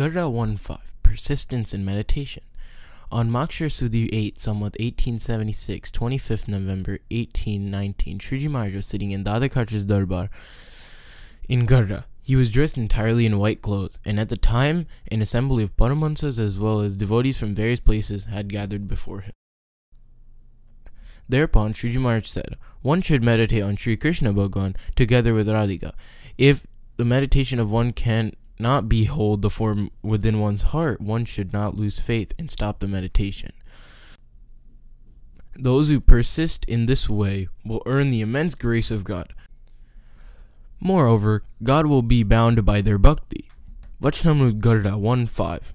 Gadhada 1.5 Persistence in Meditation. On Magshar Sudi 8, Samvat 1876, 25th November 1819, Shriji Maharaj was sitting in Dada Khachar's Darbar in Gadhada. He was dressed entirely in white clothes, and at the time, an assembly of Paramahansas as well as devotees from various places had gathered before him. Thereupon, Shriji Maharaj said, One should meditate on Sri Krishna Bhagavan together with Radhika. If the meditation of one can not behold the form within one's heart, one should not lose faith and stop the meditation. Those who persist in this way will earn the immense grace of God. Moreover, God will be bound by their bhakti. Vachnamrut Gadhada 1 5.